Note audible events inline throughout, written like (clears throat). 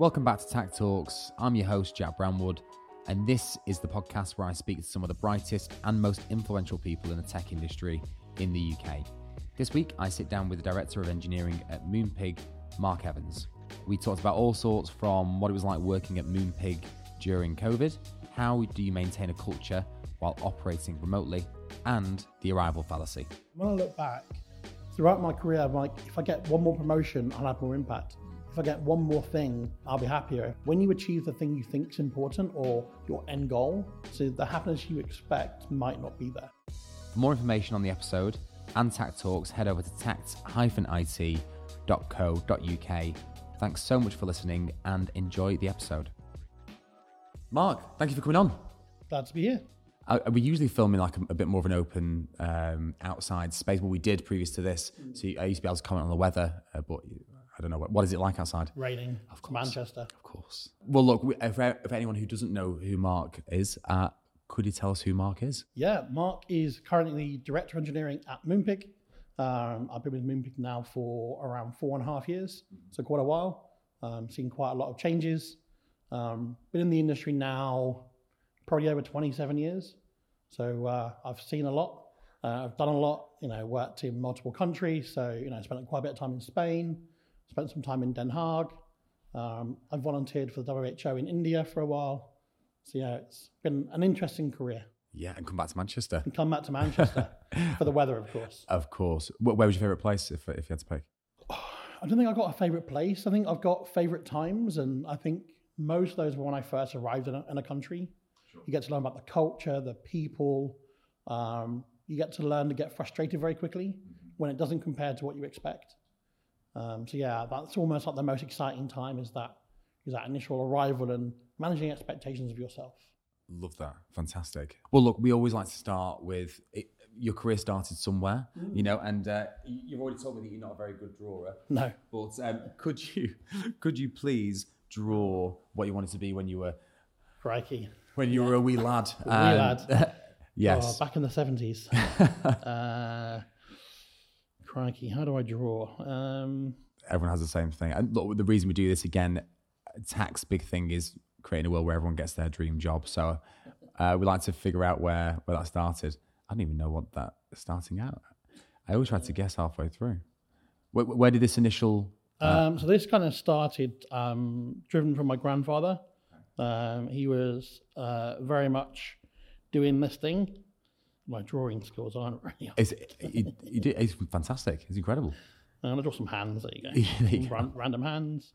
Welcome back to Tact Talks. I'm your host, Jack Brownwood, and this is the podcast where I speak to some of the brightest and most influential people in the tech industry in the UK. This week, I sit down with the Director of Engineering at Moonpig, Mark Evans. We talked about all sorts from what it was like working at Moonpig during COVID, how do you maintain a culture while operating remotely, and the arrival fallacy. When I look back, throughout my career, I'm like, if I get one more promotion, I'll have more impact. If I get one more thing, I'll be happier. When you achieve the thing you think is important or your end goal, so the happiness you expect might not be there. For more information on the episode and Tact Talks, head over to tact-it.co.uk. Thanks so much for listening and enjoy the episode. Mark, thank you for coming on. Glad to be here. Uh, we usually film in like a, a bit more of an open um, outside space. Well, we did previous to this. So I used to be able to comment on the weather, uh, but I don't know what, what is it like outside. Raining, of course. Manchester. Of course. Well, look, if, if anyone who doesn't know who Mark is, uh, could you tell us who Mark is? Yeah, Mark is currently Director of Engineering at Moonpig. Um, I've been with Moonpig now for around four and a half years, so quite a while. Um, seen quite a lot of changes. Um, been in the industry now probably over 27 years, so uh, I've seen a lot. Uh, I've done a lot. You know, worked in multiple countries, so you know, spent quite a bit of time in Spain, spent some time in Den Haag. Um, I've volunteered for the WHO in India for a while. So yeah, it's been an interesting career. Yeah, and come back to Manchester. And come back to Manchester (laughs) for the weather, of course. Of course. Wh- Where was your favourite place if, if you had to pick? I don't think I've got a favourite place. I think I've got favourite times, and I think most of those were when I first arrived in a, in a country. You get to learn about the culture, the people. Um, you get to learn to get frustrated very quickly when it doesn't compare to what you expect. Um, so yeah, that's almost like the most exciting time is that is that initial arrival and managing expectations of yourself. Love that. Fantastic. Well, look, we always like to start with it, your career started somewhere, you know, and uh, you- you've already told me that you're not a very good drawer. No, But um, could you (laughs) could you please draw what you wanted to be when you were crikey. when you were a wee lad? wee lad. (laughs) yes. Oh, back in the 70s. (laughs) uh, crikey, how do I draw? Um, Everyone has the same thing. And look, the reason we do this again, Tact's big thing is creating a world where everyone gets their dream job. So uh, we like to figure out where where that started. I don't even know what that starting out. I always try to guess halfway through. Where, where did this initial? um, so this kind of started um, driven from my grandfather. Um, he was uh, very much doing this thing. My drawing skills aren't (laughs) really. He, he did, he's fantastic. He's incredible. I'm gonna draw some hands. There you go. (laughs) There you Some ran- random hands.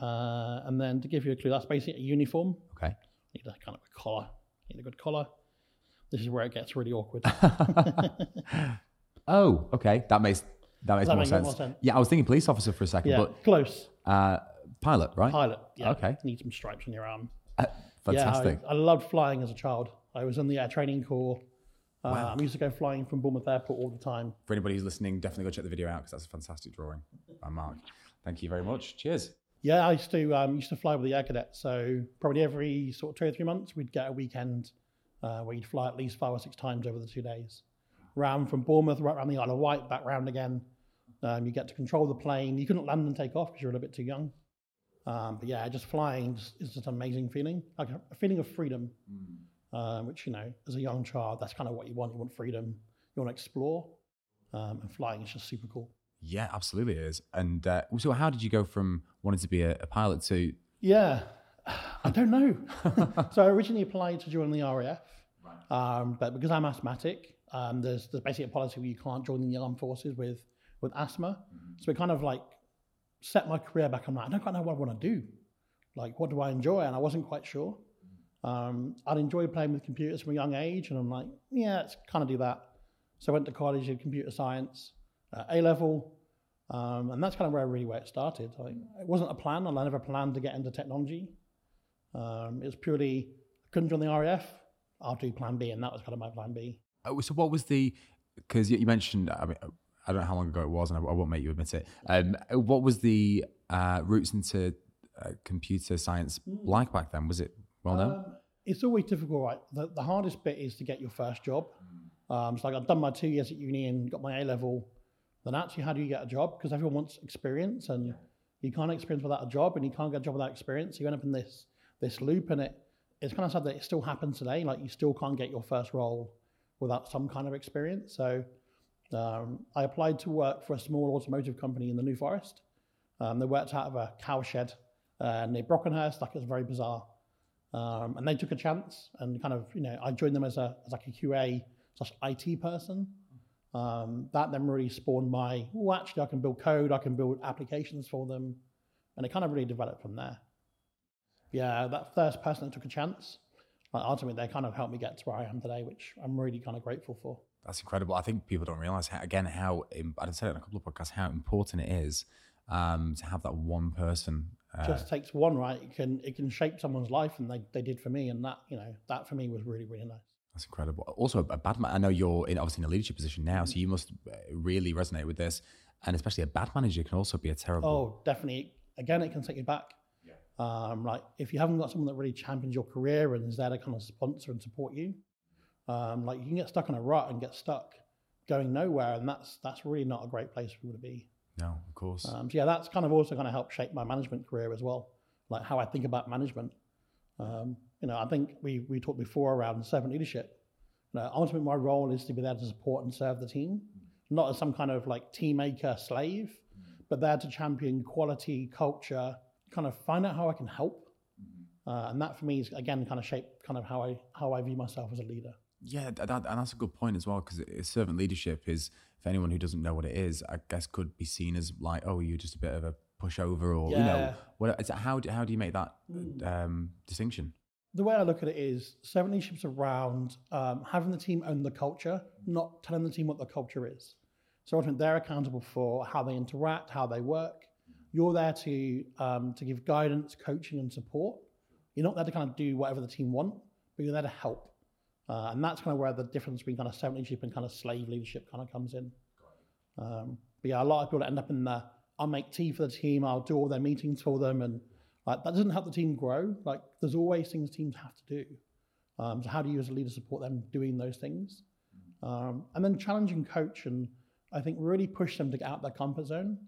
Uh, and then to give you a clue, that's basically a uniform. Okay. Need a kind of a collar. Need a good collar. This is where it gets really awkward. (laughs) Oh, okay. That makes that makes that more, sense. more sense? Yeah, I was thinking police officer for a second, yeah, close. uh, pilot, right? Pilot. Yeah. Okay. Need some stripes on your arm. Uh, fantastic. Yeah, I, I loved flying as a child. I was in the air training corps. Uh, I used to go flying from Bournemouth Airport all the time. For anybody who's listening, definitely go check the video out because that's a fantastic drawing by Mark. Thank you very much. Cheers. Yeah, I used to um, used to fly with the air cadets. So probably every sort of two or three months, we'd get a weekend uh, where you'd fly at least five or six times over the two days. Round from Bournemouth, right around the Isle of Wight, back round again. Um, you get to control the plane. You couldn't land and take off because you're a little bit too young. Um, but yeah, just flying is just an amazing feeling, like a, a feeling of freedom. Uh, which you know, as a young child, that's kind of what you want. You want freedom. You want to explore, um, and flying is just super cool. Yeah, absolutely it is. And uh, so, how did you go from wanting to be a, a pilot to? Yeah, (sighs) I don't know. (laughs) so I originally applied to join the RAF, um, but because I'm asthmatic, um, there's, there's basically a policy where you can't join the armed forces with with asthma. So it kind of like set my career back. I'm like, I don't quite know what I want to do. Like, what do I enjoy? And I wasn't quite sure. Um, I'd enjoyed playing with computers from a young age, and I'm like, yeah, let's kind of do that. So I went to college in computer science, uh, A level, um, and that's kind of where really where it started. Like, it wasn't a plan, and I never planned to get into technology. Um, it was purely couldn't join the RAF. I'll do Plan B, and that was kind of my Plan B. Uh, so, what was the? Because you mentioned, I mean, I don't know how long ago it was, and I, I won't make you admit it. Um, what was the uh, roots into uh, computer science like back then? Was it well known? Um, it's always difficult, right? The, the hardest bit is to get your first job. Um, so like I've done my two years at uni and got my A level. Then actually, how do you get a job? Because everyone wants experience, and You can't experience without a job, and you can't get a job without experience. You end up in this this loop, and it it's kind of sad that it still happens today. Like you still can't get your first role without some kind of experience. So um, I applied to work for a small automotive company in the New Forest. Um, they worked out of a cow shed uh, near Brockenhurst. Like it was very bizarre. Um, and they took a chance and kind of, you know, I joined them as a as like a QA slash IT person. Um, that then really spawned my, oh, actually, I can build code, I can build applications for them, and it kind of really developed from there. Yeah, that first person that took a chance, like ultimately, they kind of helped me get to where I am today, which I'm really kind of grateful for. That's incredible. I think people don't realize how, again how I've said it in a couple of podcasts how important it is um, to have that one person. Uh, Just takes one, right? It can it can shape someone's life, and they, they did for me, and that you know that for me was really really nice. That's incredible. Also, a bad man. I know you're in, obviously in a leadership position now, so you must uh, really resonate with this. And especially a bad manager can also be a terrible. Oh, definitely. Again, it can set you back. Yeah. Um, like if you haven't got someone that really champions your career and is there to kind of sponsor and support you, um, like you can get stuck in a rut and get stuck going nowhere, and that's that's really not a great place for you to be. No, of course. Um, so yeah, that's kind of also going to help shape my management career as well, like how I think about management. Um, you know, I think we we talked before around servant leadership. You know, ultimately, my role is to be there to support and serve the team, not as some kind of like team maker slave, but there to champion quality, culture, kind of find out how I can help, uh, and that for me is again kind of shape kind of how I how I view myself as a leader. Yeah, that, and that's a good point as well because servant leadership is, for anyone who doesn't know what it is, I guess could be seen as like, oh, you're just a bit of a pushover, or yeah. you know, what? Is how do, how do you make that mm. um, distinction? The way I look at it is servant leadership's around um, having the team own the culture, not telling the team what the culture is. So ultimately, they're accountable for how they interact, how they work. You're there to um, to give guidance, coaching, and support. You're not there to kind of do whatever the team want, but you're there to help. Uh, and that's kind of where the difference between kind of servant leadership and kind of slave leadership kind of comes in. Um, but yeah, a lot of people end up in the, I'll make tea for the team, I'll do all their meetings for them, and like that doesn't help the team grow. Like there's always things teams have to do. Um, so how do you as a leader support them doing those things? Um, and then challenging coach and I think really push them to get out their comfort zone.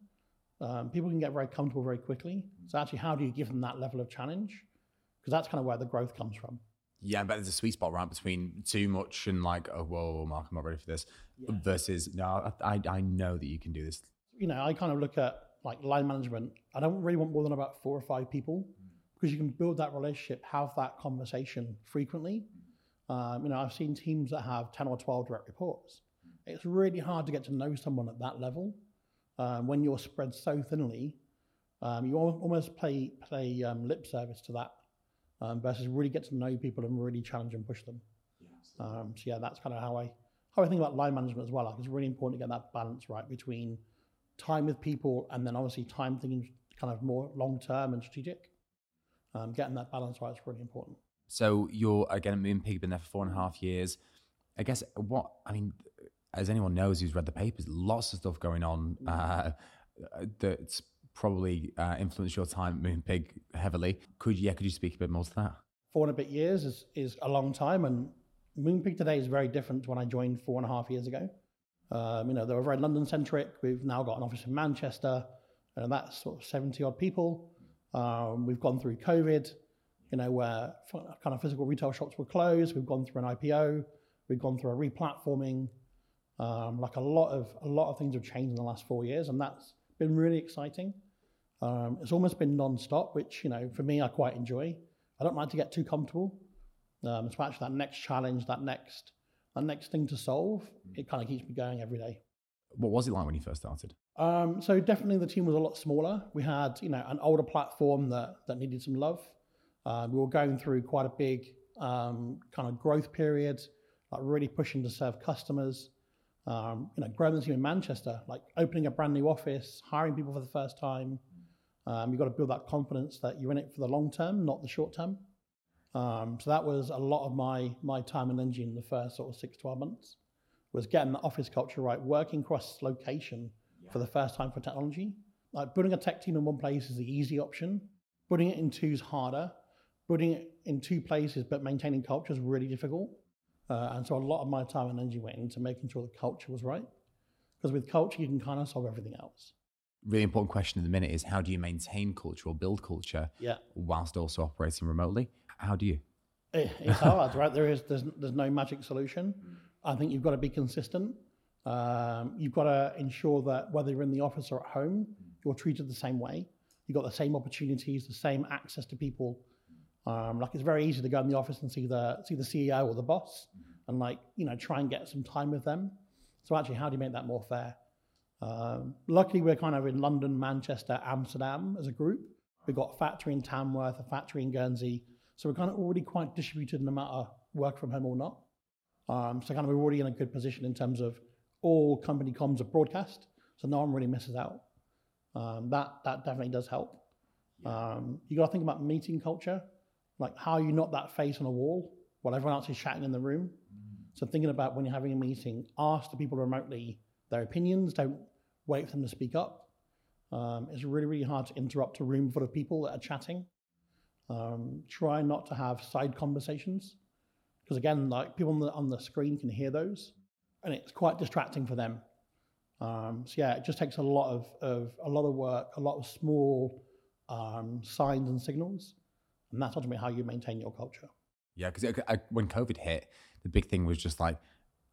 Um, people can get very comfortable very quickly. So actually, how do you give them that level of challenge? Because that's kind of where the growth comes from. Yeah, but there's a sweet spot right between too much and like, oh, whoa, Mark, I'm not ready for this, yeah. versus no, I, I know that you can do this. You know, I kind of look at like line management. I don't really want more than about four or five people because you can build that relationship, have that conversation frequently. Um, you know, I've seen teams that have 10 or 12 direct reports. It's really hard to get to know someone at that level um, when you're spread so thinly. Um, you almost play play um, lip service to that um, versus really get to know people and really challenge and push them. Um, so yeah, that's kind of how I how I think about line management as well. Like it's really important to get that balance right between time with people and then obviously time thinking kind of more long term and strategic. Um, getting that balance right is really important. So you're again at Moonpig been there for four and a half years. I guess what I mean, as anyone knows who's read the papers, lots of stuff going on mm. uh, that's probably uh, influenced your time at Moonpig heavily. Could yeah, could you speak a bit more to that? Four and a bit years is, is a long time, and Moonpig today is very different to when I joined four and a half years ago. Um, you know, they were very London centric. We've now got an office in Manchester, and that's sort of 70 odd people. Um, we've gone through COVID, you know, where kind of physical retail shops were closed. We've gone through an IPO. We've gone through a replatforming. Um, like a lot of a lot of things have changed in the last four years, and that's been really exciting. Um, it's almost been non-stop, which you know for me I quite enjoy. I don't like to get too comfortable. Um, it's actually that next challenge, that next that next thing to solve. It kind of keeps me going every day. What was it like when you first started? Um, so definitely the team was a lot smaller. We had you know an older platform that that needed some love. Uh, we were going through quite a big um, kind of growth period, like really pushing to serve customers. Um, you know, growing the team in Manchester, like opening a brand new office, hiring people for the first time, um, you've got to build that confidence that you're in it for the long term, not the short term. Um, so that was a lot of my my time and energy in the first sort of six, 12 months, was getting the office culture right, working cross location yeah. for the first time for technology. Like putting a tech team in one place is the easy option. Putting it in two is harder. Putting it in two places but maintaining culture is really difficult. Uh, and so a lot of my time and energy went into making sure the culture was right. Because with culture, you can kind of solve everything else. Really important question in the minute is how do you maintain culture or build culture Yeah. whilst also operating remotely? How do you? It's hard, right? There is there's there's no magic solution. I think you've got to be consistent. Um, you've got to ensure that whether you're in the office or at home, you're treated the same way. You've got the same opportunities, the same access to people. Um, like it's very easy to go in the office and see the see the CEO or the boss, and like you know try and get some time with them. So actually, how do you make that more fair? Um, luckily, we're kind of in London, Manchester, Amsterdam as a group. We've got a factory in Tamworth, a factory in Guernsey. So we're kind of already quite distributed no matter work from home or not. Um, so kind of we're already in a good position in terms of all company comms are broadcast, so no one really misses out. Um, that that definitely does help. Um, you got to think about meeting culture, like how you not that face on a wall while everyone else is chatting in the room. So thinking about when you're having a meeting, ask the people remotely their opinions. Don't wait for them to speak up. Um, it's really really hard to interrupt a room full of people that are chatting. Um, try not to have side conversations because again, like people on the on the screen can hear those, and it's quite distracting for them. Um, so yeah, it just takes a lot of, of a lot of work, a lot of small um, signs and signals, and that's ultimately how you maintain your culture. Yeah, because when COVID hit, the big thing was just like,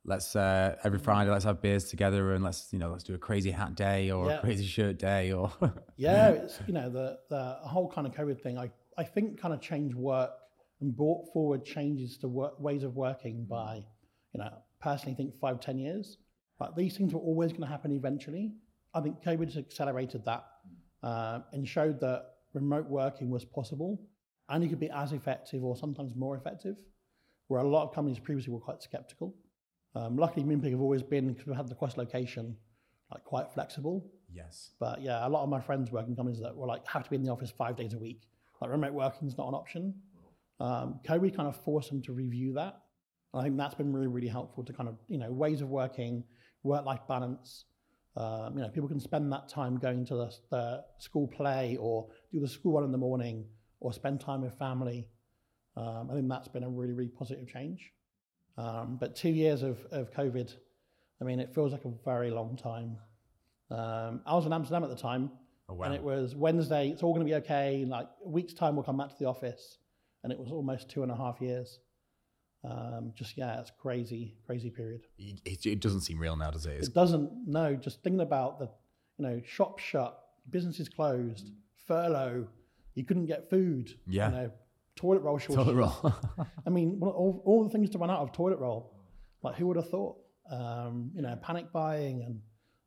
let's uh, every Friday let's have beers together and let's you know let's do a crazy hat day or Yeah. a crazy shirt day or (laughs) Yeah, it's you know the the whole kind of COVID thing. I I think kind of changed work and brought forward changes to work, ways of working by, you know, personally think five ten years. But these things were always going to happen eventually. I think COVID has accelerated that uh, and showed that remote working was possible, and you could be as effective or sometimes more effective. Where a lot of companies previously were quite skeptical. Um, luckily, Moonpig have always been because we had the cross location, like quite flexible. yes, But yeah, a lot of my friends work in companies that were like have to be in the office five days a week. Like remote working is not an option. Um, COVID kind of forced them to review that. And I think that's been really, really helpful to kind of you know ways of working, work-life balance. Um, you know, people can spend that time going to the, the school play or do the school run in the morning or spend time with family. Um, I think that's been a really, really positive change. Um, but two years of, of COVID, I mean, it feels like a very long time. Um, I was in Amsterdam at the time, oh wow, and it was Wednesday. It's all going to be okay. Like a week's time, we'll come back to the office, and it was almost two and a half years. Um, just yeah, it's crazy, crazy period. it, it doesn't seem real now, does it? It's, It doesn't. No, just thinking about the, you know, shop shut, businesses closed, furlough. You couldn't get food. Yeah. You know, toilet roll shortage. toilet roll. (laughs) I mean, all, all the things to run out of toilet roll. Like, who would have thought? Um, you know, panic buying and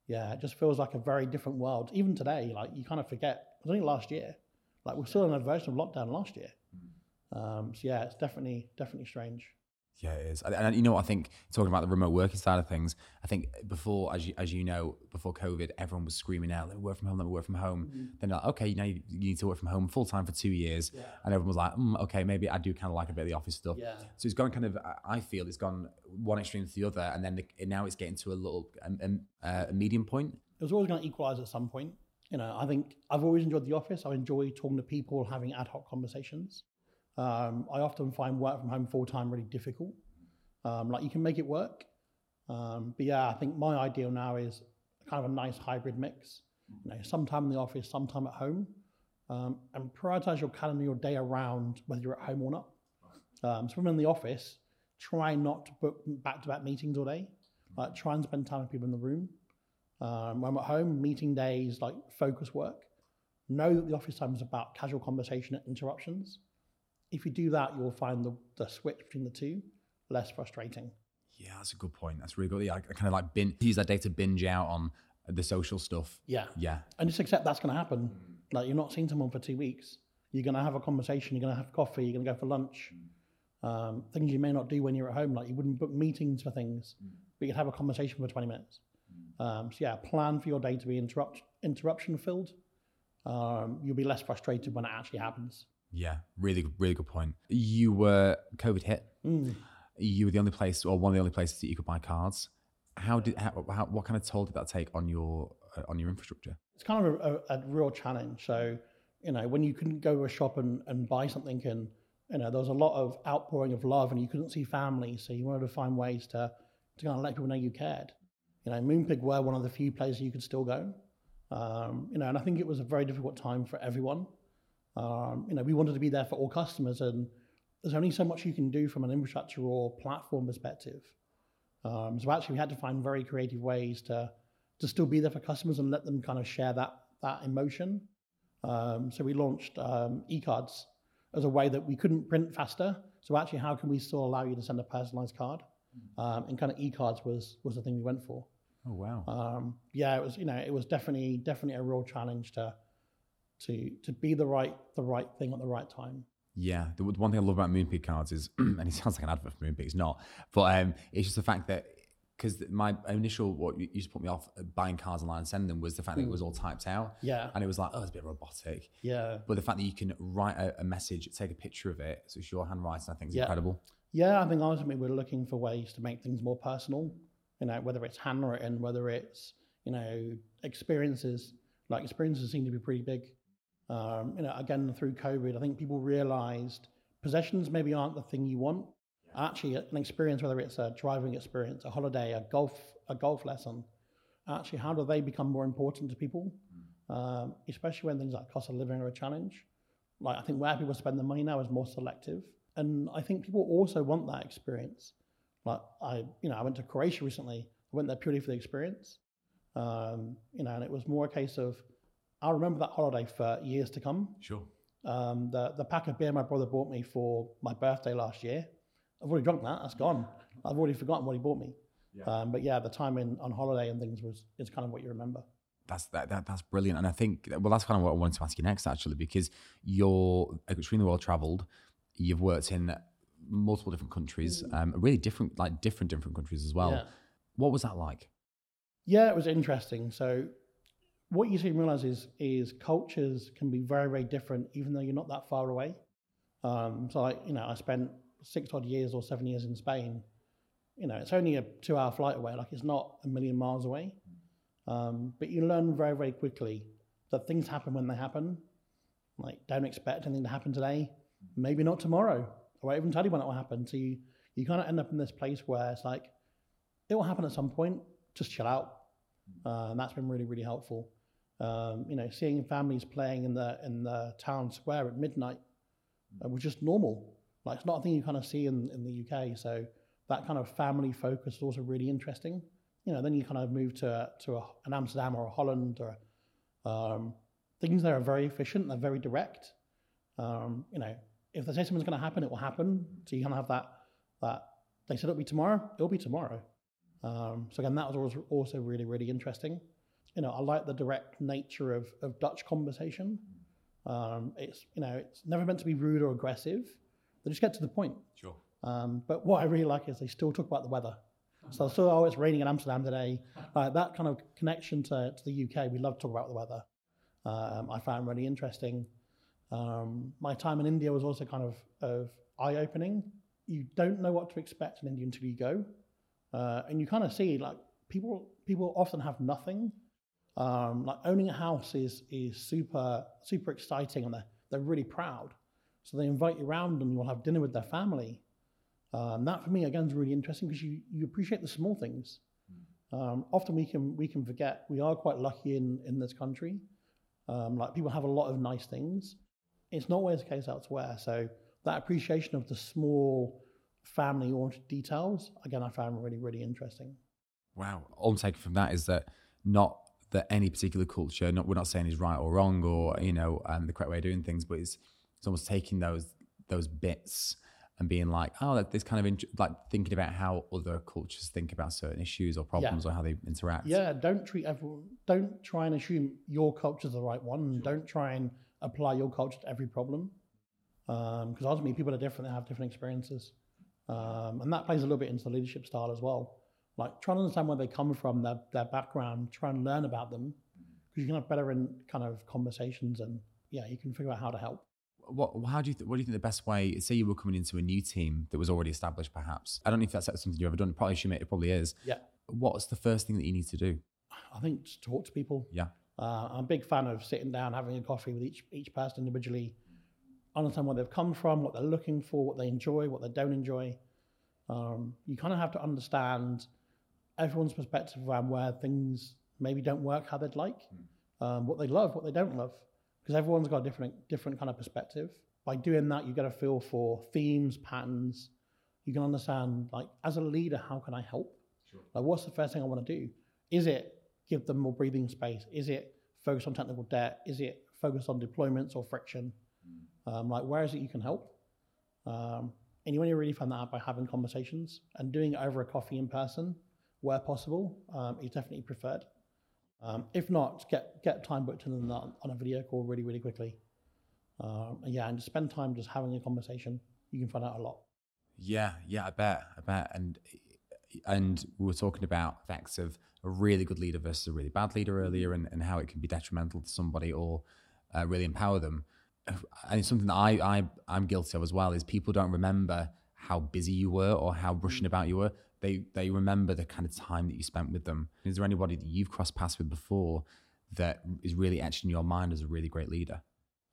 yeah, it just feels like a very different world. Even today, like you kind of forget. It was only last year. Like we're still in a version of lockdown last year. Um, so yeah, it's definitely definitely strange. Yeah, it is. And, and you know what I think, talking about the remote working side of things, I think before, as you, as you know, before COVID, everyone was screaming out, let me work from home, let me work from home. Then like, okay, now you, you need to work from home full time for two years. Yeah. And everyone was like, mm, okay, maybe I do kind of like a bit of the office stuff. Yeah. So it's gone kind of, I- feel it's gone one extreme to the other. And then the, now it's getting to a little, um, uh, a medium point. it was always going to equalize at some point. You know, I think I've always enjoyed the office. I enjoy talking to people, having ad hoc conversations. Um, I often find work from home full time really difficult. Um, like you can make it work, um, but yeah, I think my ideal now is kind of a nice hybrid mix. You know, sometime in the office, sometime at home, um, and prioritize your calendar, your day around whether you're at home or not. Um, so when in the office, try not to book back-to-back meetings all day. Like try and spend time with people in the room. Um, when I'm at home, meeting days, like focus work. Know that the office time is about casual conversation and interruptions. If you do that, you'll find the, the switch between the two less frustrating. Yeah, that's a good point. That's really good. Yeah, I kind of like bin, use that day to binge out on the social stuff. Yeah. Yeah. And just accept that's going to happen. Like you're not seeing someone for two weeks. You're going to have a conversation. You're going to have coffee. You're going to go for lunch. Um, things you may not do when you're at home. Like you wouldn't book meetings for things, but you'd have a conversation for 20 minutes. Um, so yeah, plan for your day to be interrupt interruption filled. Um, you'll be less frustrated when it actually happens. Yeah. Really, really good point. You were, COVID hit. Mm. You were the only place, or one of the only places that you could buy cards. How did, how, how, what kind of toll did that take on your, uh, on your infrastructure? it's kind of a, a, a real challenge. So, you know, when you couldn't go to a shop and, and buy something and, you know, there was a lot of outpouring of love and you couldn't see family. So you wanted to find ways to, to kind of let people know you cared. You know, Moonpig were one of the few places you could still go. Um, you know, and I think it was a very difficult time for everyone. Um, you know, we wanted to be there for all customers, and there's only so much you can do from an infrastructure or platform perspective. Um, so actually, we had to find very creative ways to to still be there for customers and let them kind of share that that emotion. Um, so we launched um, e-cards as a way that we couldn't print faster. So actually, how can we still allow you to send a personalized card? Um, and kind of e-cards was was the thing we went for. Oh wow. Um, yeah, it was you know it was definitely definitely a real challenge to to to be the right the right thing at the right time. Yeah, the one thing I love about Moonpig cards is, (clears throat) and it sounds like an advert for Moonpig, it's not, but um, it's just the fact that because my initial what used to put me off buying cards online and sending them was the fact that it was all typed out. Yeah. And it was like, oh, it's a bit robotic. Yeah. But the fact that you can write a, a message, take a picture of it, so it's your handwriting, I think is Yeah. incredible. Yeah, I think ultimately we're looking for ways to make things more personal. You know, whether it's handwritten, whether it's you know experiences. Like experiences seem to be pretty big. Um, you know, again through COVID, I think people realised possessions maybe aren't the thing you want. Actually, an experience, whether it's a driving experience, a holiday, a golf, a golf lesson, actually, how do they become more important to people? Um, especially when things like cost of living are a challenge. Like I think where people spend their money now is more selective, and I think people also want that experience. Like I, you know, I went to Croatia recently. I went there purely for the experience. Um, you know, and it was more a case of I'll remember that holiday for years to come. Sure. Um, the the pack of beer my brother bought me for my birthday last year, I've already drunk that. That's gone. I've already forgotten what he bought me. Yeah. Um, but yeah, the time in on holiday and things was is kind of what you remember. That's that, that that's brilliant, and I think well, that's kind of what I wanted to ask you next, actually, because you're extremely well traveled. You've worked in multiple different countries, um, really different, like different different countries as well. Yeah. What was that like? Yeah, it was interesting. So what you soon realize is is cultures can be very, very different even though you're not that far away. Um, so I, you know, I spent six odd years or seven years in Spain. You know, it's only a two hour flight away, like it's not a million miles away. Um, but you learn very, very quickly that things happen when they happen. Like, don't expect anything to happen today, maybe not tomorrow. I won't even tell you when it will happen. So you, you kind of end up in this place where it's like, it will happen at some point, just chill out. Uh, and that's been really, really helpful. Um, you know, seeing families playing in the in the town square at midnight uh, was just normal. Like it's not a thing you kind of see in, in the UK. So that kind of family focus is also really interesting. You know, then you kind of move to to a, an Amsterdam or a Holland or um, things that are very efficient. They're very direct. Um, you know, if they say something's going to happen, it will happen. So you kind of have that that they said it'll be tomorrow. It'll be tomorrow. Um, so again, that was also, also really, really interesting. You know, I like the direct nature of, of Dutch conversation. Um, it's you know, it's never meant to be rude or aggressive. They just get to the point. Sure. Um, but what I really like is they still talk about the weather. So, so oh, it's raining in Amsterdam today. Uh, that kind of connection to, to the UK, we love to talk about the weather. Um, I found really interesting. Um, my time in India was also kind of, of eye opening. You don't know what to expect in India until you go. Uh, and you kind of see like people people often have nothing. Um, like owning a house is is super super exciting and they're they're really proud. So they invite you around and you'll have dinner with their family. Um, that for me again is really interesting because you, you appreciate the small things. Um, often we can we can forget we are quite lucky in in this country. Um, like people have a lot of nice things. It's not always the case elsewhere. So that appreciation of the small family oriented details again I found really really interesting. Wow. All I'm taking from that is that not that any particular culture, not we're not saying is right or wrong or you know um, the correct way of doing things, but it's it's almost taking those those bits and being like, oh, that this kind of int- like thinking about how other cultures think about certain issues or problems or how they interact. Yeah, don't treat everyone. Don't try and assume your culture is the right one. and Don't try and apply your culture to every problem, because ultimately people are different. They have different experiences, um, and that plays a little bit into the leadership style as well. Like try and understand where they come from, their their background. Try and learn about them, because you can have better in kind of conversations, and yeah, you can figure out how to help. What how do you th- what do you think the best way? Say you were coming into a new team that was already established, perhaps. I don't know if that's something you've ever done. Probably assume it, it probably is. Yeah, What's the first thing that you need to do? I think just talk to people. Yeah. Uh, I'm a big fan of sitting down, having a coffee with each each person individually, understand where they've come from, what they're looking for, what they enjoy, what they don't enjoy. Um, you kind of have to understand everyone's perspective around where things maybe don't work how they'd like. um, what they love, what they don't love, because everyone's got a different different kind of perspective. By doing that, you get a feel for themes, patterns. You can understand, like, as a leader, how can I help? Sure. Like, what's the first thing I want to do? Is it give them more breathing space? Is it focus on technical debt? Is it focus on deployments or friction? Um, like, where is it you can help? Um, and you only really find that out by having conversations and doing it over a coffee in person where possible um, is definitely preferred. Um, if not, get get time booked in on, on a video call really, really quickly. Um, yeah, and spend time just having a conversation. You can find out a lot. Yeah, yeah, I bet, I bet. And and we were talking about effects of a really good leader versus a really bad leader earlier, and, and how it can be detrimental to somebody or uh, really empower them. And it's something that I, I I'm guilty of as well. Is people don't remember how busy you were or how rushing about you were. They they remember the kind of time that you spent with them. Is there anybody that you've crossed paths with before that is really etched in your mind as a really great leader?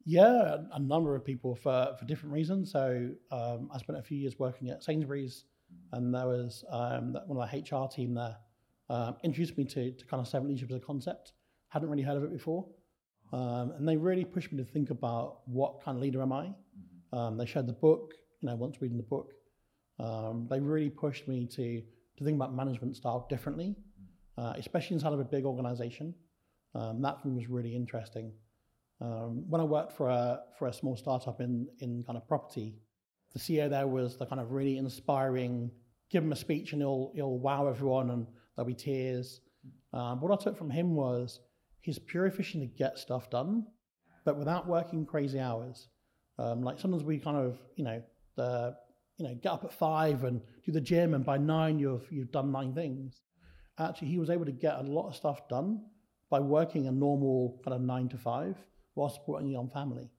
Yeah, a number of people for, for different reasons. So um, I spent a few years working at Sainsbury's, and there was um, one of the HR team there um, introduced me to, to kind of servant leadership as a concept. Hadn't really heard of it before, um, and they really pushed me to think about what kind of leader am I. Um, they shared the book, you know, once reading the book, um, they really pushed me to to think about management style differently, uh, especially inside of a big organization. that for me was really interesting. Um, when I worked for a for a small startup in in kind of property, the CEO there was the kind of really inspiring. Give him a speech and he'll he'll wow everyone and there'll be tears. Um, what I took from him was he's pure efficient to get stuff done, but without working crazy hours. Um, like sometimes we kind of you know the you know get up at five and do the gym and by nine you've you've done nine things. Actually, he was able to get a lot of stuff done by working a normal kind of nine to five while supporting a young family.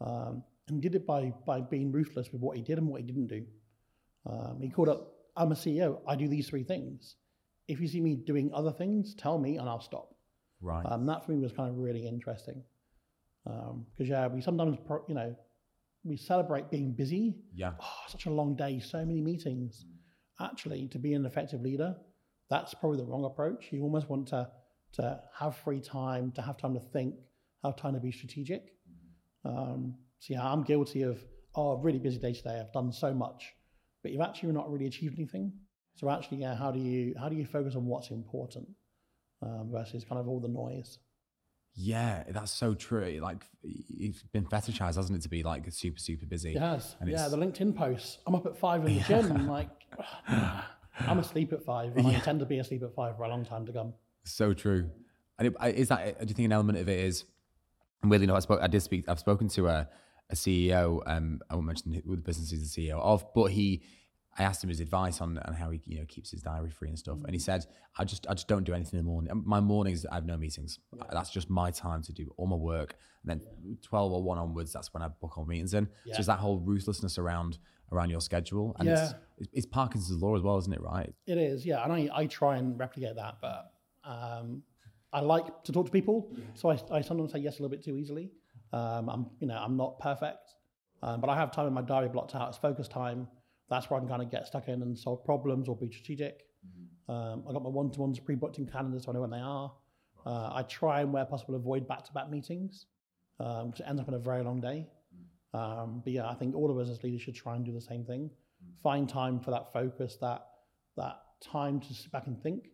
Um, and did it by, by being ruthless with what he did and what he didn't do. Um, he called up, I'm a CEO, I do these three things. If you see me doing other things, tell me and I'll stop. Right. Um, that for me was kind of really interesting. Because, um, yeah, we sometimes, pro- you know, we celebrate being busy. Yeah. Oh, such a long day, so many meetings. Actually, to be an effective leader, that's probably the wrong approach. You almost want to, to have free time, to have time to think, have time to be strategic. Um, so yeah, I'm guilty of oh, really busy day today. I've done so much, but you've actually not really achieved anything. So actually, yeah, how do you how do you focus on what's important um, versus kind of all the noise? Yeah, that's so true. Like it's been fetishized, hasn't it, to be like super super busy? It has. And yeah, the LinkedIn posts. I'm up at five in the yeah. (laughs) gym. like I'm asleep at five, and (laughs) yeah. I intend to be asleep at five for a long time to come. So true. And it, is that? Do you think an element of it is weirdly enough, I spoke. I did speak. I've spoken to a, a CEO. Um, I won't mention who the business he's the CEO of, but he. I asked him his advice on, on how he you know keeps his diary free and stuff, and he said, "I just I just don't do anything in the morning. My mornings I have no meetings. Yeah. That's just my time to do all my work. And then yeah. twelve or one onwards, that's when I book all meetings in. Yeah. So it's that whole ruthlessness around around your schedule, and yeah. it's, it's Parkinson's law as well, isn't it? Right? It is, yeah. And I I try and replicate that, but um, I like to talk to people, so I, I sometimes say yes a little bit too easily. Um, I'm, you know, I'm not perfect, um, but I have time in my diary blocked out as focus time. That's where I can kind of get stuck in and solve problems or be strategic. Mm-hmm. Um, I got my one-to-ones pre-booked in calendar, so I know when they are. Uh, I try and, where possible, avoid back-to-back meetings, um, because it ends up in a very long day. Mm. Um, but yeah, I think all of us as leaders should try and do the same thing. Mm. Find time for that focus, that that time to sit back and think.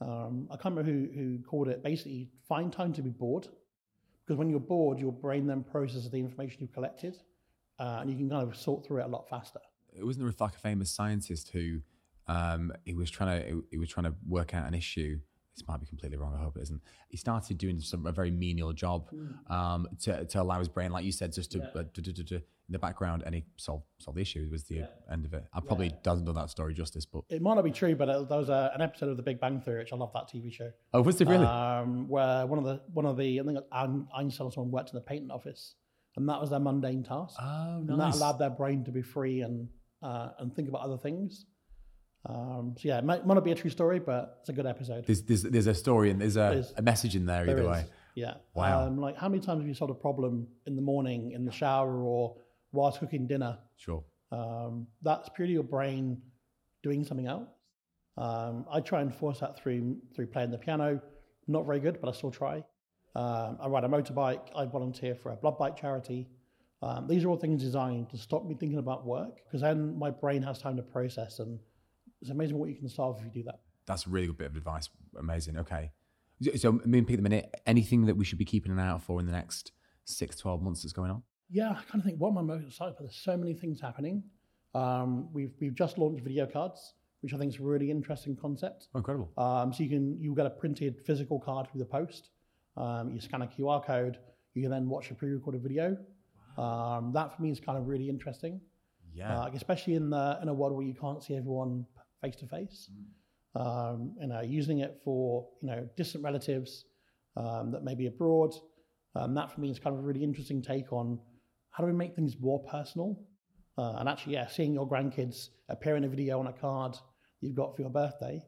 Um, I can't remember who, who called it. Basically, find time to be bored. Because when you're bored, your brain then processes the information you've collected uh, and you can kind of sort through it a lot faster. It wasn't there like a famous scientist who um, he was trying to he was trying to work out an issue this might be completely wrong. I hope it isn't. He started doing some a very menial job mm. um, to, to allow his brain, like you said, just to, yeah. uh, in the background, and he solved solved the issue. It Was the yeah. end of it. I probably yeah. doesn't do that story justice, but it might not be true. But there was a, an episode of The Big Bang Theory, which I love that TV show. Oh, was it really? Um, where one of the one of the I think Einstein or someone worked in the patent office, and that was their mundane task. Oh, nice. And that allowed their brain to be free and uh, and think about other things. Um, so yeah, it might, might, not be a true story, but it's a good episode. There's there's, there's a story and there's a, a message in there, there either is. way. Yeah. Wow. Um, like how many times have you solved a problem in the morning, in the shower, or whilst cooking dinner? Sure. Um, that's purely your brain doing something else. Um, I try and force that through through playing the piano. Not very good, but I still try. Um, I ride a motorbike. I volunteer for a blood bike charity. Um, these are all things designed to stop me thinking about work because then my brain has time to process, and it's amazing what you can solve if you do that. That's a really good bit of advice. Amazing. Okay. So, Moonpig the Minute, anything that we should be keeping an eye out for in the next six, 12 months that's going on? Yeah, I kind of think what am I most excited for? There's so many things happening. Um, we've, we've just launched video cards, which I think is a really interesting concept. Oh, incredible. Um, so you can you get a printed physical card through the post. Um, you scan a QR code. You can then watch a pre-recorded video. Um, that for me is kind of really interesting. Yeah. Uh, especially in the in a world where you can't see everyone face to face. Um, You know, using it for you know distant relatives um, that may be abroad. Um, that for me is kind of a really interesting take on how do we make things more personal. Uh, and actually, yeah, seeing your grandkids appear in a video on a card you've got for your birthday,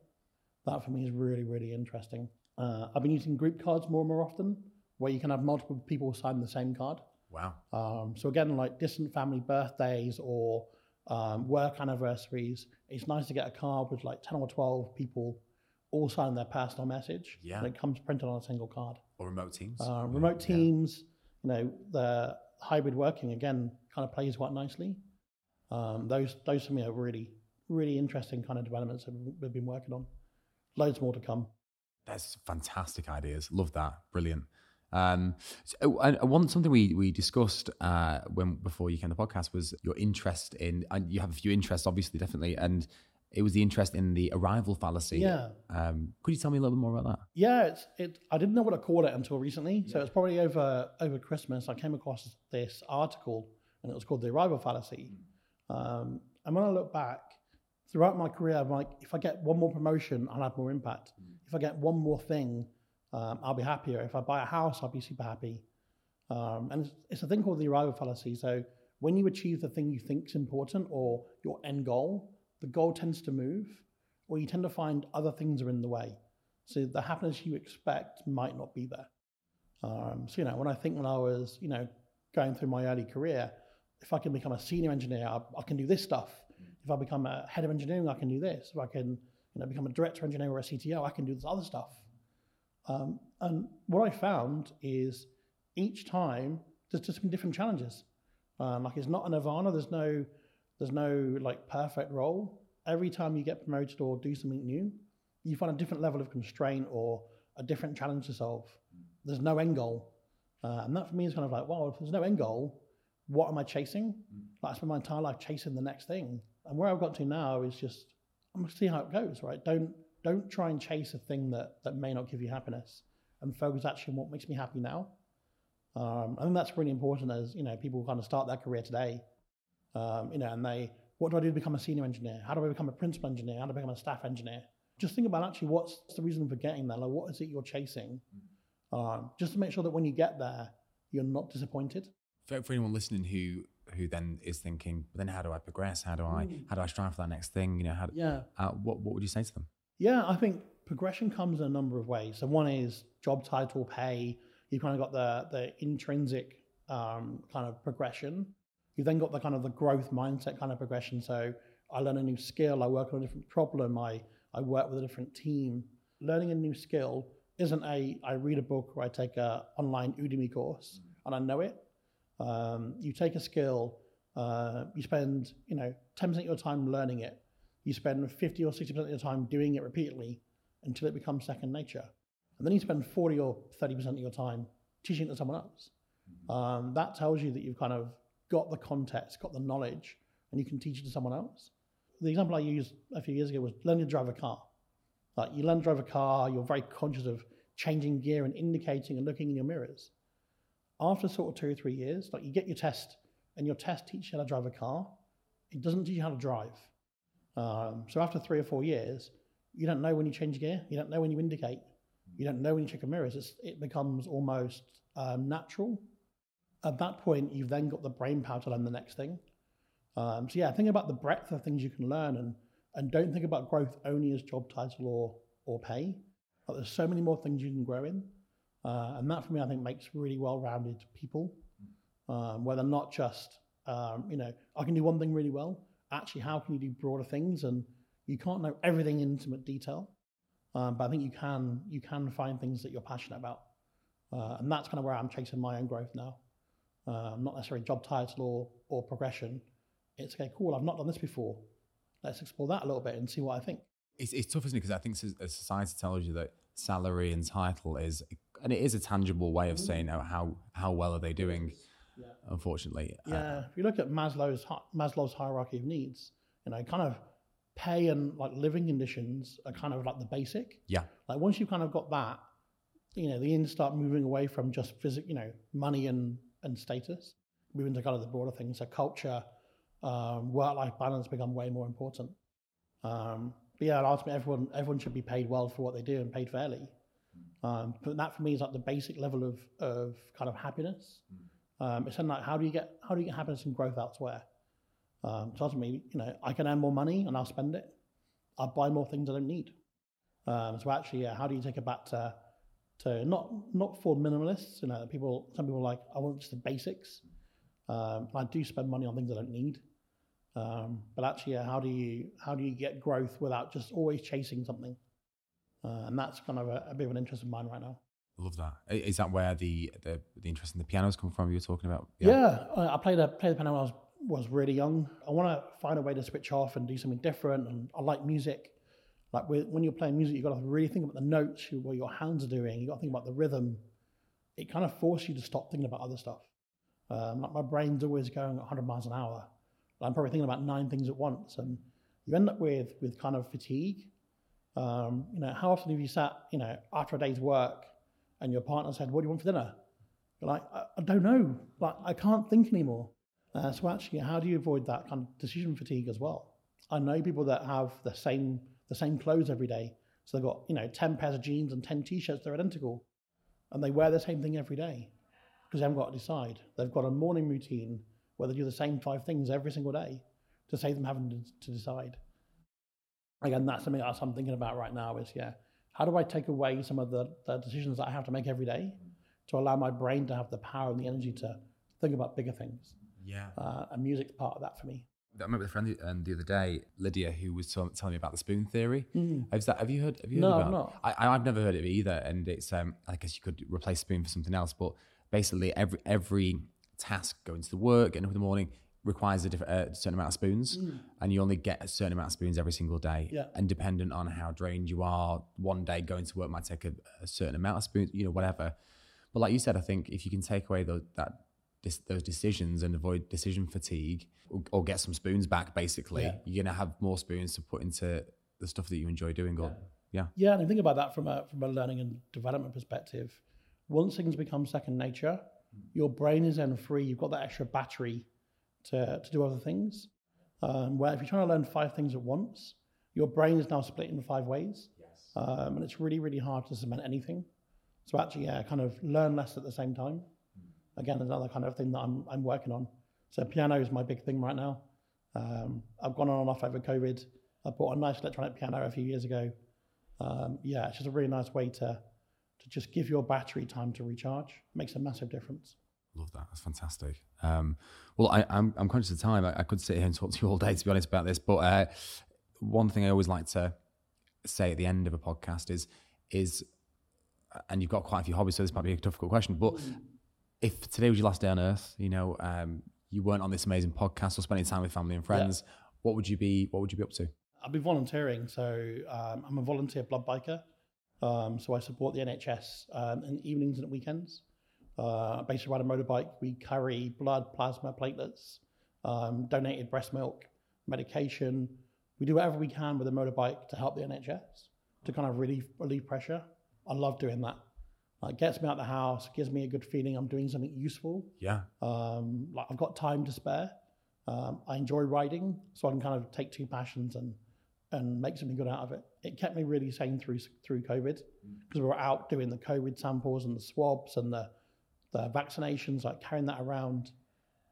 that for me is really really interesting. Uh, I've been using group cards more and more often, where you can have multiple people sign the same card. Wow. Um, so again, like distant family birthdays or um, work anniversaries, it's nice to get a card with like ten or twelve people all sign their personal message. Yeah. and it comes printed on a single card. Or remote teams. Uh, remote Yeah. teams, you know, the hybrid working again kind of plays quite nicely. Um, those those for me are really really interesting kind of developments that we've been working on. Loads more to come. That's fantastic ideas. Love that. Brilliant. Um, so, and one something we we discussed uh, when before you came to the podcast was your interest in, and you have a few interests, obviously, definitely, and it was the interest in the arrival fallacy. Yeah. Um, could you tell me a little bit more about that? Yeah, it's it. I didn't know what to call it until recently. So it's probably over over Christmas. I came across this article, and it was called the arrival fallacy. Um, and when I look back throughout my career, I'm like, if I get one more promotion, I'll have more impact. If I get one more thing, um, I'll be happier. If I buy a house, I'll be super happy. Um, and it's, it's a thing called the arrival fallacy. So when you achieve the thing you think is important or your end goal, the goal tends to move, or you tend to find other things are in the way. So the happiness you expect might not be there. Um, so you know, when I think when I was, you know, going through my early career, if I can become a senior engineer, I, I can do this stuff. If I become a head of engineering, I can do this. If I can, you know, become a director engineer or a CTO, I can do this other stuff. Um, and what I found is each time there's just been different challenges. Um, like it's not a nirvana. There's no, there's no like perfect role. Every time you get promoted or do something new, you find a different level of constraint or a different challenge to solve. There's no end goal, uh, and that for me is kind of like, well, if there's no end goal, what am I chasing? Like I spend my entire life chasing the next thing, and where I've got to now is just I'm gonna see how it goes. Right? Don't don't try and chase a thing that that may not give you happiness, and focus actually on what makes me happy now. Um, I think that's really important as you know people kind of start their career today, um, you know, and they what do I do to become a senior engineer? How do I become a principal engineer? How do I become a staff engineer? Just think about actually what's the reason for getting there. Like what is it you're chasing? Um, just to make sure that when you get there, you're not disappointed. For, for anyone listening who who then is thinking, but then how do I progress? How do I how do I strive for that next thing? You know, how Yeah. uh, what what would you say to them? Yeah, I think progression comes in a number of ways. So one is job title, pay. You've kind of got the the intrinsic um, kind of progression. You've then got the kind of the growth mindset kind of progression. So I learn a new skill, I work on a different problem, I I work with a different team. Learning a new skill isn't a I read a book or I take a online Udemy course and I know it. Um, you take a skill, uh, you spend you know ten percent of your time learning it. You spend fifty or sixty percent of your time doing it repeatedly until it becomes second nature, and then you spend forty or thirty percent of your time teaching it to someone else. Um, that tells you that you've kind of got the context, got the knowledge, and you can teach it to someone else. The example I used a few years ago was learning to drive a car. Like you learn to drive a car, you're very conscious of changing gear and indicating and looking in your mirrors. After sort of two or three years, like you get your test, and your test teaches you how to drive a car. It doesn't teach you how to drive. Um, so after three or four years, you don't know when you change gear, you don't know when you indicate, you don't know when you check your mirrors. It's, it becomes almost um, natural. At that point, you've then got the brain power to learn the next thing. Um, so yeah, think about the breadth of things you can learn, and and don't think about growth only as job title or or pay. Like there's so many more things you can grow in, uh, and that for me, I think makes really well-rounded people, um, where they're not just um, you know I can do one thing really well. Actually, how can you do broader things? And you can't know everything in intimate detail, um, but I think you can you can find things that you're passionate about. Uh, and that's kind of where I'm chasing my own growth now. Um, not necessarily job title or, or progression. It's okay, cool. I've not done this before. Let's explore that a little bit and see what I think. It's, it's tough, isn't it? Because I think a society tells you that salary and title is, and it is a tangible way of saying oh, how how well are they doing. Yeah. Unfortunately. Uh, yeah. Uh, if you look at Maslow's Maslow's hierarchy of needs, you know, kind of pay and like living conditions are kind of like the basic. Yeah. Like once you've kind of got that, you know, the ends start moving away from just physical, you know, money and and status, moving to kind of the broader things. So culture, um, work-life balance become way more important. Um, but yeah, ultimately, everyone everyone should be paid well for what they do and paid fairly. Um, but that for me is like the basic level of of kind of happiness. Um, it's like how do you get how do you get happiness and growth elsewhere? Um, so ultimately, you know, I can earn more money and I'll spend it. I'll buy more things I don't need. Um, so actually, yeah, how do you take it back to to not not for minimalists? You know, people some people are like I want just the basics. Um, I do spend money on things I don't need. Um, but actually, yeah, how do you how do you get growth without just always chasing something? Uh, and that's kind of a, a, bit of an interest of mine right now. Love that. Is that where the the, the interest in the pianos come from? You were talking about? Yeah, yeah I played a played the piano when I was was really young. I want to find a way to switch off and do something different. And I like music. Like when you're playing music, you've got to really think about the notes, what your hands are doing. You've got to think about the rhythm. It kind of forces you to stop thinking about other stuff. Um, like my brain's always going 100 miles an hour. I'm probably thinking about nine things at once, and you end up with with kind of fatigue. Um, you know, how often have you sat, you know, after a day's work, and your partner said, "What do you want for dinner?" You're like, "I, I don't know, but I can't think anymore." Uh, so actually, how do you avoid that kind of decision fatigue as well? I know people that have the same the same clothes every day, so they've got you know ten pairs of jeans and ten t-shirts they're identical, and they wear the same thing every day because they haven't got to decide. They've got a morning routine where they do the same five things every single day to save them having to, to decide. Again, that's something else I'm thinking about right now is, yeah, how do I take away some of the, the decisions that I have to make every day to allow my brain to have the power and the energy to think about bigger things? Yeah. Uh, and music's part of that for me. I met with a friend the, um, the other day, Lydia, who was t- telling me about the spoon theory. Mm. Have, that, have you heard? Have you heard no, about? No, I, I've never heard of it either. And it's, um, I guess you could replace spoon for something else, but basically every every task going to the work, getting up in the morning, requires a, different, a certain amount of spoons, mm. and you only get a certain amount of spoons every single day. Yeah. And dependent on how drained you are, one day going to work might take a, a certain amount of spoons, you know, whatever. But like you said, I think if you can take away the, that this, those decisions and avoid decision fatigue, or, or get some spoons back, basically, yeah. you're gonna have more spoons to put into the stuff that you enjoy doing. Or yeah, yeah, and I think about that from a from a learning and development perspective. Once things become second nature, your brain is then free. You've got that extra battery to, to do other things. Um, where if you're trying to learn five things at once, your brain is now split in five ways. Yes. Um, and it's really, really hard to cement anything. So actually, yeah, kind of learn less at the same time. Mm. Again, another kind of thing that I'm, I'm working on. So piano is my big thing right now. Um, I've gone on and off over COVID. I bought a nice electronic piano a few years ago. Um, yeah, it's just a really nice way to to just give your battery time to recharge. It makes a massive difference. Love that. That's fantastic. Um, well, I, am I'm, I'm conscious of time. I, I, could sit here and talk to you all day, to be honest, about this. But uh, one thing I always like to say at the end of a podcast is, is, and you've got quite a few hobbies, so this might be a difficult question, but if today was your last day on earth, you know, um, you weren't on this amazing podcast or spending time with family and friends, yeah. what would you be? What would you be up to? I'd be volunteering. So um, I'm a volunteer blood biker. Um, so I support the NHS um, in evenings and at weekends. Uh, basically, ride a motorbike. We carry blood, plasma, platelets, um, donated breast milk, medication. We do whatever we can with a motorbike to help the NHS to kind of relieve, relieve pressure. I love doing that. Uh, it gets me out of the house, gives me a good feeling I'm doing something useful. Yeah. Um, like I've got time to spare. Um, I enjoy riding, so I can kind of take two passions and and make something good out of it. It kept me really sane through through COVID because we were out doing the COVID samples and the swabs and the the vaccinations, like carrying that around,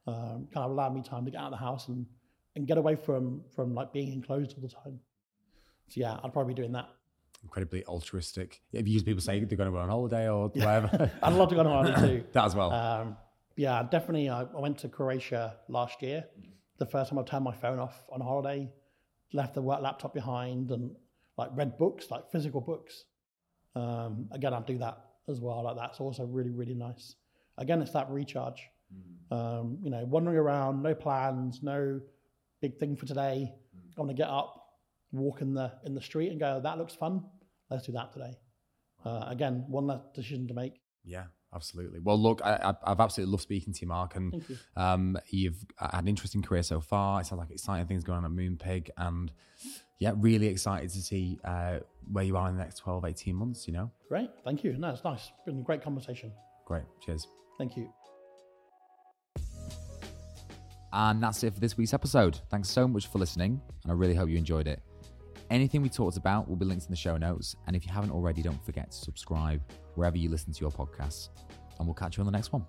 um, kind of allowed me time to get out of the house and, and get away from from like being enclosed all the time. So yeah, I'd probably be doing that. Incredibly altruistic. If you used people say they're going to go on holiday or whatever, (laughs) I'd love to go on holiday too. (laughs) that as well. Um, yeah, definitely. I, I went to Croatia last year. The first time I turned my phone off on holiday, left the work laptop behind, and like read books, like physical books. Um, again, I'd do that as well. Like that's also really really nice. Again, it's that recharge. Um, you know, wandering around, no plans, no big thing for today. I want to get up, walk in the in the street, and go. That looks fun. Let's do that today. Uh, again, one less decision to make. Yeah, absolutely. Well, look, I, have absolutely loved speaking to you, Mark, and you. um, you've had an interesting career so far. It sounds like exciting things going on at Moonpig, and yeah, really excited to see uh, where you are in the next 12, 18 months, you know? Great. Thank you. No, it's nice. Been a great conversation. Great. Cheers. Thank you. And that's it for this week's episode. Thanks so much for listening, and I really hope you enjoyed it. Anything we talked about will be linked in the show notes. And if you haven't already, don't forget to subscribe wherever you listen to your podcasts. And we'll catch you on the next one.